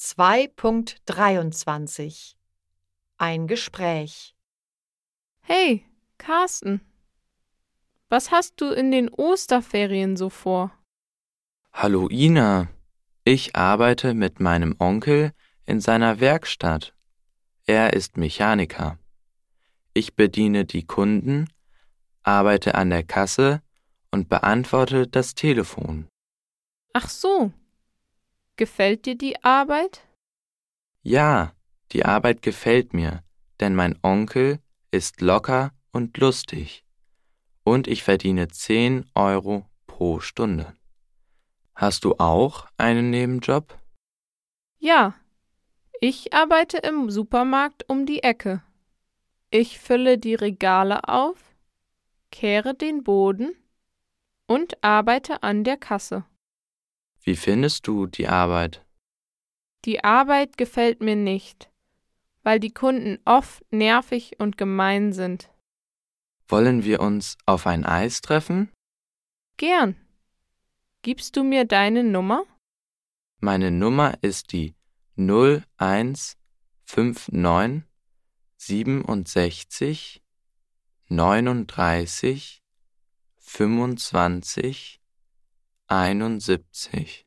2.23 Ein Gespräch Hey, Carsten. Was hast du in den Osterferien so vor? Hallo Ina, ich arbeite mit meinem Onkel in seiner Werkstatt. Er ist Mechaniker. Ich bediene die Kunden, arbeite an der Kasse und beantworte das Telefon. Ach so. Gefällt dir die Arbeit? Ja, die Arbeit gefällt mir, denn mein Onkel ist locker und lustig. Und ich verdiene 10 Euro pro Stunde. Hast du auch einen Nebenjob? Ja. Ich arbeite im Supermarkt um die Ecke. Ich fülle die Regale auf, kehre den Boden und arbeite an der Kasse. Wie findest du die Arbeit? Die Arbeit gefällt mir nicht, weil die Kunden oft nervig und gemein sind. Wollen wir uns auf ein Eis treffen? Gern. Gibst du mir deine Nummer? Meine Nummer ist die 0159 67 39 25 71.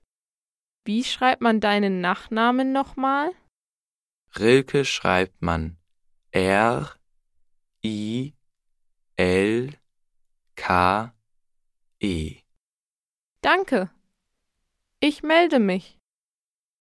Wie schreibt man deinen Nachnamen nochmal? Rilke schreibt man R I L K E. Danke. Ich melde mich.